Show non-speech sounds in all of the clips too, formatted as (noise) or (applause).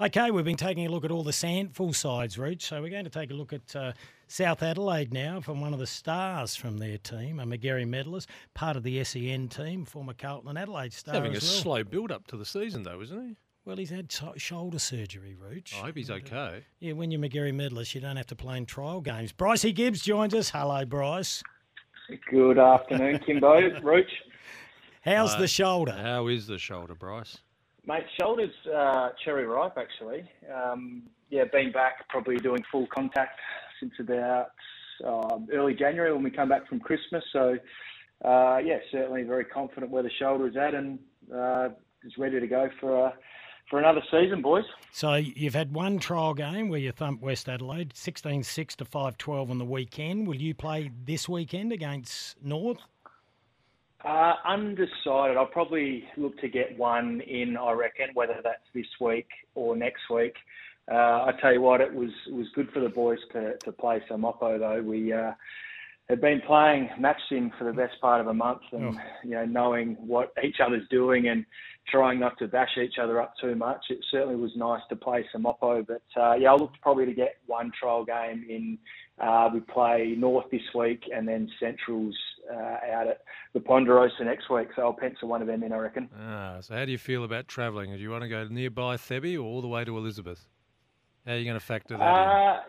Okay, we've been taking a look at all the SANFL sides, Roach. So we're going to take a look at uh, South Adelaide now from one of the stars from their team, a Magarey medalist, part of the SEN team, former Carlton and Adelaide star. Having a well. slow build up to the season, though, isn't he? Well, he's had so- shoulder surgery, Roach. I hope he's okay. Yeah, when you're Magarey medalist, you don't have to play in trial games. Brycey Gibbs joins us. Hello, Bryce. Good afternoon, Kimbo. (laughs) Roach. How's Uh, the shoulder? How is the shoulder, Bryce? Mate, shoulders uh, cherry ripe, actually. Um, yeah, been back probably doing full contact since about um, early January when we come back from Christmas. So, uh, yeah, certainly very confident where the shoulder is at and uh, is ready to go for, uh, for another season, boys. So you've had one trial game where you thumped West Adelaide, 16-6 to 5-12 on the weekend. Will you play this weekend against North? Uh, undecided. I'll probably look to get one in. I reckon whether that's this week or next week. Uh, I tell you what, it was was good for the boys to, to play some oppo though. We uh, had been playing match sim for the best part of a month, and you know knowing what each other's doing and trying not to bash each other up too much. It certainly was nice to play some oppo. But uh, yeah, I'll look probably to get one trial game in. Uh, we play North this week, and then Central's uh, out at the Ponderosa next week. So I'll pencil one of them in, I reckon. Ah, so how do you feel about travelling? Do you want to go nearby Thebe or all the way to Elizabeth? How are you going to factor that in? Uh,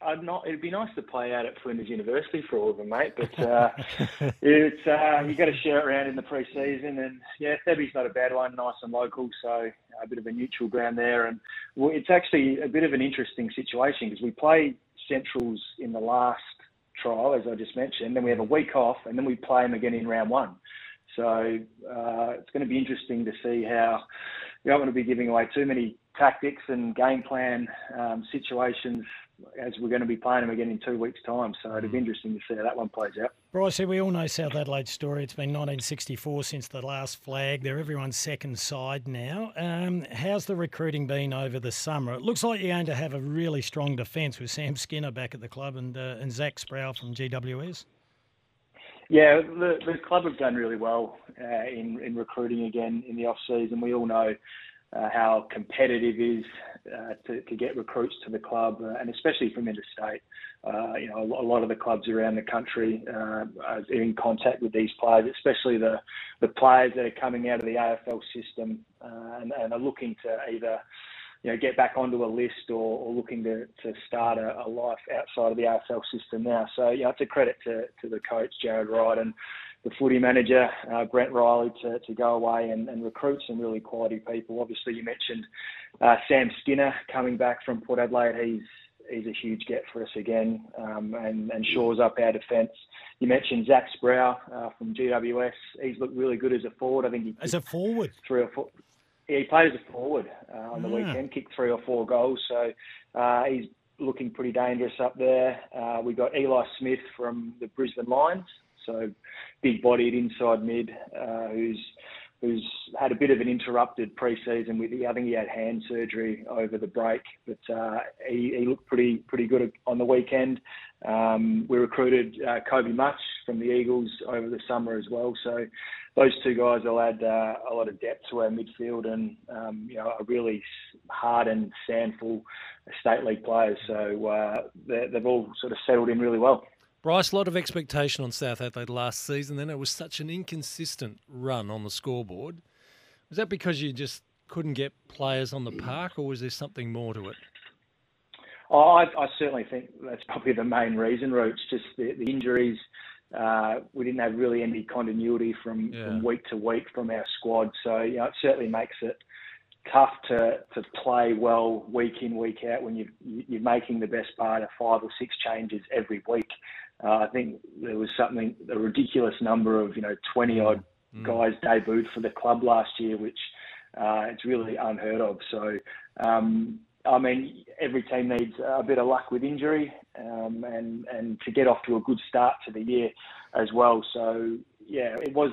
I'd not. It'd be nice to play out at Flinders University for all of them, mate. But uh, (laughs) it's uh, you got to share it around in the pre-season, and yeah, Thebe's not a bad one, nice and local, so a bit of a neutral ground there. And well, it's actually a bit of an interesting situation because we play Centrals in the last trial, as I just mentioned, then we have a week off, and then we play them again in round one. So uh, it's going to be interesting to see how we don't want to be giving away too many tactics and game plan um, situations as we're going to be playing them again in two weeks' time. So it'll be interesting to see how that one plays out. Bryce, we all know South Adelaide's story. It's been 1964 since the last flag. They're everyone's second side now. Um, how's the recruiting been over the summer? It looks like you're going to have a really strong defence with Sam Skinner back at the club and uh, and Zach Sproule from GWS. Yeah, the, the club have done really well uh, in, in recruiting again in the off season. We all know uh, how competitive it is uh, to, to get recruits to the club, uh, and especially from interstate. Uh, you know, a a lot of the clubs around the country uh, are in contact with these players, especially the the players that are coming out of the AFL system uh, and, and are looking to either you know, get back onto a list or, or looking to, to start a, a life outside of the AFL system now. So, you know, it's a credit to, to the coach, Jarrad Wright, and the footy manager, uh, Brent Riley, to, to go away and, and recruit some really quality people. Obviously, you mentioned uh, Sam Skinner coming back from Port Adelaide. He's he's a huge get for us again um, and, and shores up our defence. You mentioned Zach Sproule uh, from GWS. He's looked really good as a forward. I think he As a forward, three or four. Yeah, he played as a forward uh, on the Ah. weekend, kicked three or four goals, so uh, he's looking pretty dangerous up there. Uh, we got Eli Smith from the Brisbane Lions, so big-bodied inside mid, uh, who's who's had a bit of an interrupted pre-season with I think he had hand surgery over the break, but uh, he, he looked pretty pretty good on the weekend. Um, we recruited uh, Kobe Much from the Eagles over the summer as well, so those two guys will add uh, a lot of depth to our midfield and um, you know are really hard hardened, SANFL state league players. So uh, they- they've all sort of settled in really well. Bryce, a lot of expectation on South Adelaide last season. Then it was such an inconsistent run on the scoreboard. Was that because you just couldn't get players on the park, or was there something more to it? Oh, I, I certainly think that's probably the main reason, Roots, just the, the injuries. Uh, we didn't have really any continuity from, Yeah. from week to week from our squad. So, you know, it certainly makes it tough to, to play well week in, week out when you've, you're making the best part of five or six changes every week. Uh, I think there was something, a ridiculous number of, you know, 20 odd guys debuted for the club last year, which uh, it's really unheard of. So, um, I mean, every team needs a bit of luck with injury um, and and to get off to a good start to the year as well. So yeah, it was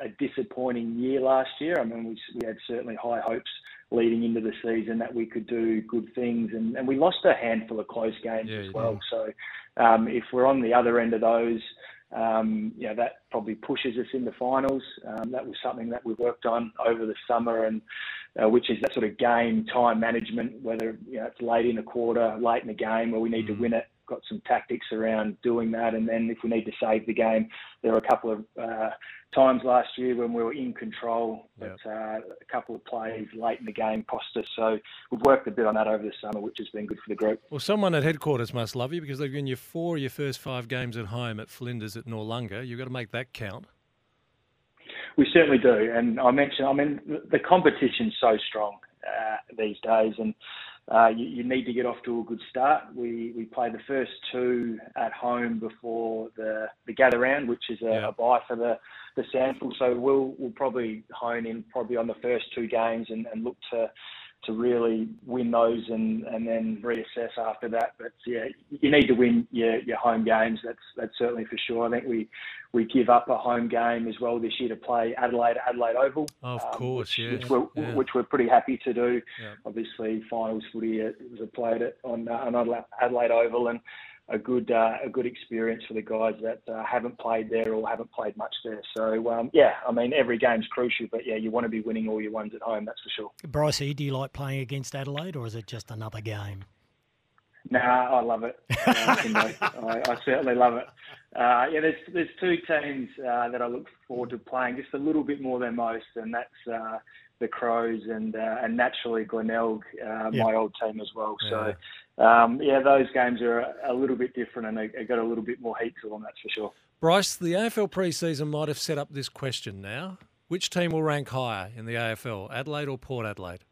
a disappointing year last year. I mean, we, we had certainly high hopes leading into the season that we could do good things, and, and we lost a handful of close games yeah, as well. So um, if we're on the other end of those, um, you know, that probably pushes us into finals. Um, that was something that we worked on over the summer, and uh, which is that sort of game time management, whether you know, it's late in a quarter, late in the game, where we need mm. to win it. Got some tactics around doing that, and then if we need to save the game, there were a couple of uh, times last year when we were in control, but yep. uh, a couple of plays late in the game cost us. So we've worked a bit on that over the summer, which has been good for the group. Well, someone at headquarters must love you because they've given you four of your first five games at home at Flinders at Noarlunga. You've got to make that count. We certainly do, and I mentioned, I mean, the competition's so strong uh, these days, and uh, you, you, need to get off to a good start. We we play the first two at home before the the gather round, which is a, yeah. a bye for the the SANFL. So we'll we'll probably hone in probably on the first two games and, and look to to really win those and, and then reassess after that. But yeah, you need to win your, your home games. That's that's certainly for sure. I think we we give up a home game as well this year to play Adelaide Adelaide Oval. of um, course, which, yeah. Which we're, yeah. which we're pretty happy to do. Yeah. Obviously, finals footy was played it on, uh, on Adelaide Oval and a good uh, a good experience for the guys that uh, haven't played there or haven't played much there. So um, yeah, I mean every game's crucial, but yeah, you want to be winning all your ones at home. That's for sure. Bryce, do you like playing against Adelaide, or is it just another game? Nah, I love it. (laughs) Uh, I, I, certainly love it. Uh, yeah, there's there's two teams uh, that I look forward to playing just a little bit more than most, and that's uh, the Crows and uh, and naturally Glenelg, uh, my old team as well. Yeah. So um, yeah, those games are a, a little bit different and they, they got a little bit more heat to them. That's for sure. Bryce, the AFL preseason might have set up this question now. Which team will rank higher in the AFL, Adelaide or Port Adelaide?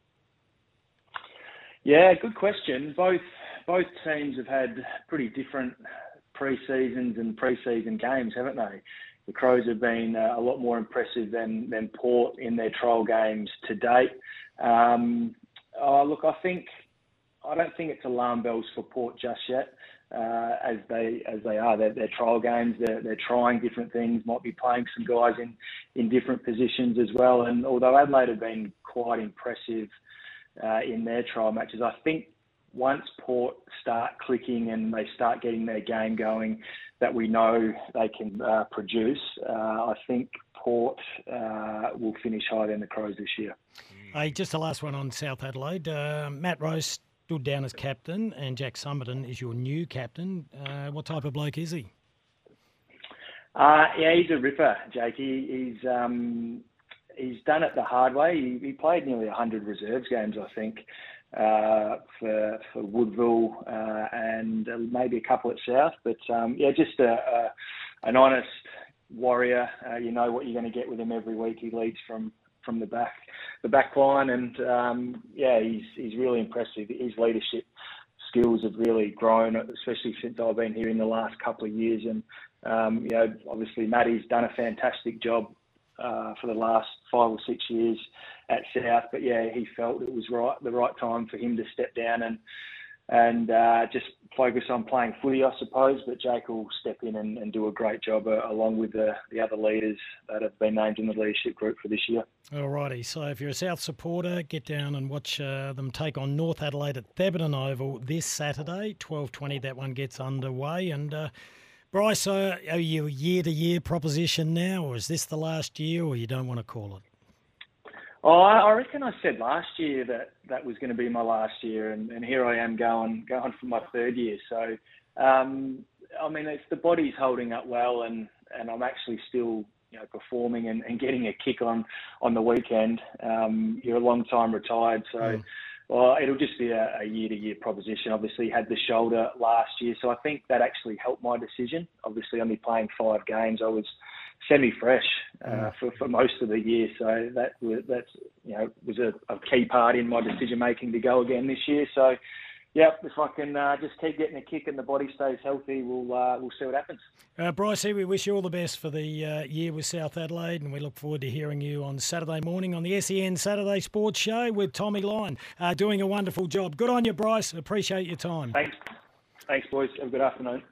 Yeah, good question. Both both teams have had pretty different pre-seasons and pre-season games, haven't they? the Crows have been uh, a lot more impressive than, than Port in their trial games to date. Um, oh, look, I think I don't think it's alarm bells for Port just yet. Uh, as they as they are, they're, they're trial games. They're, they're trying different things. Might be playing some guys in in different positions as well. And although Adelaide have been quite impressive uh, in their trial matches, I think once Port start clicking and they start getting their game going, that we know they can uh, produce, uh, I think Port uh, will finish higher than the Crows this year. Hey, just the last one on South Adelaide. Uh, Matt Rose stood down as captain, and Jack Summerton is your new captain. Uh, what type of bloke is he? Uh, yeah, he's a ripper, Jake. He, he's um, he's done it the hard way. He, he played nearly 100 reserves games, I think for for Woodville uh, and maybe a couple at South. But um, yeah, just an honest warrior. Uh, you know what you're going to get with him every week. He leads from from the back the back line, and um, yeah, he's he's really impressive. His leadership skills have really grown, especially since I've been here in the last couple of years. And um, you know, obviously Matty's done a fantastic job uh, for the last five or six years at South. But yeah, he felt it was right the right time for him to step down and and uh, just focus on playing footy, I suppose. But Jake will step in and, and do a great job uh, along with the, the other leaders that have been named in the leadership group for this year. Alrighty, so if you're a South supporter, get down and watch uh, them take on North Adelaide at Thebarton Oval this Saturday, 12.20. That one gets underway and uh, Bryce, are you a year to year proposition now, or is this the last year, or you don't want to call it? Oh, I reckon I said last year that that was going to be my last year, and, and here I am going going for my third year. So, um, I mean, it's the body's holding up well, and and I'm actually still you know performing and, and getting a kick on on the weekend. Um, you're a long time retired, so. Mm well, it'll just be a, a year-to-year proposition. Obviously, had the shoulder last year, so I think that actually helped my decision. Obviously, only playing five games, I was semi-fresh uh, mm. for, for most of the year, so that was, that's you know was a, a key part in my decision making to go again this year. So Yep, if I can uh, just keep getting a kick and the body stays healthy, we'll uh, we'll see what happens. Uh, Brycey, we wish you all the best for the uh, year with South Adelaide, and we look forward to hearing you on Saturday morning on the SEN Saturday Sports Show with Tommy Lyon, uh, doing a wonderful job. Good on you, Bryce. Appreciate your time. Thanks, thanks, boys. Have a good afternoon.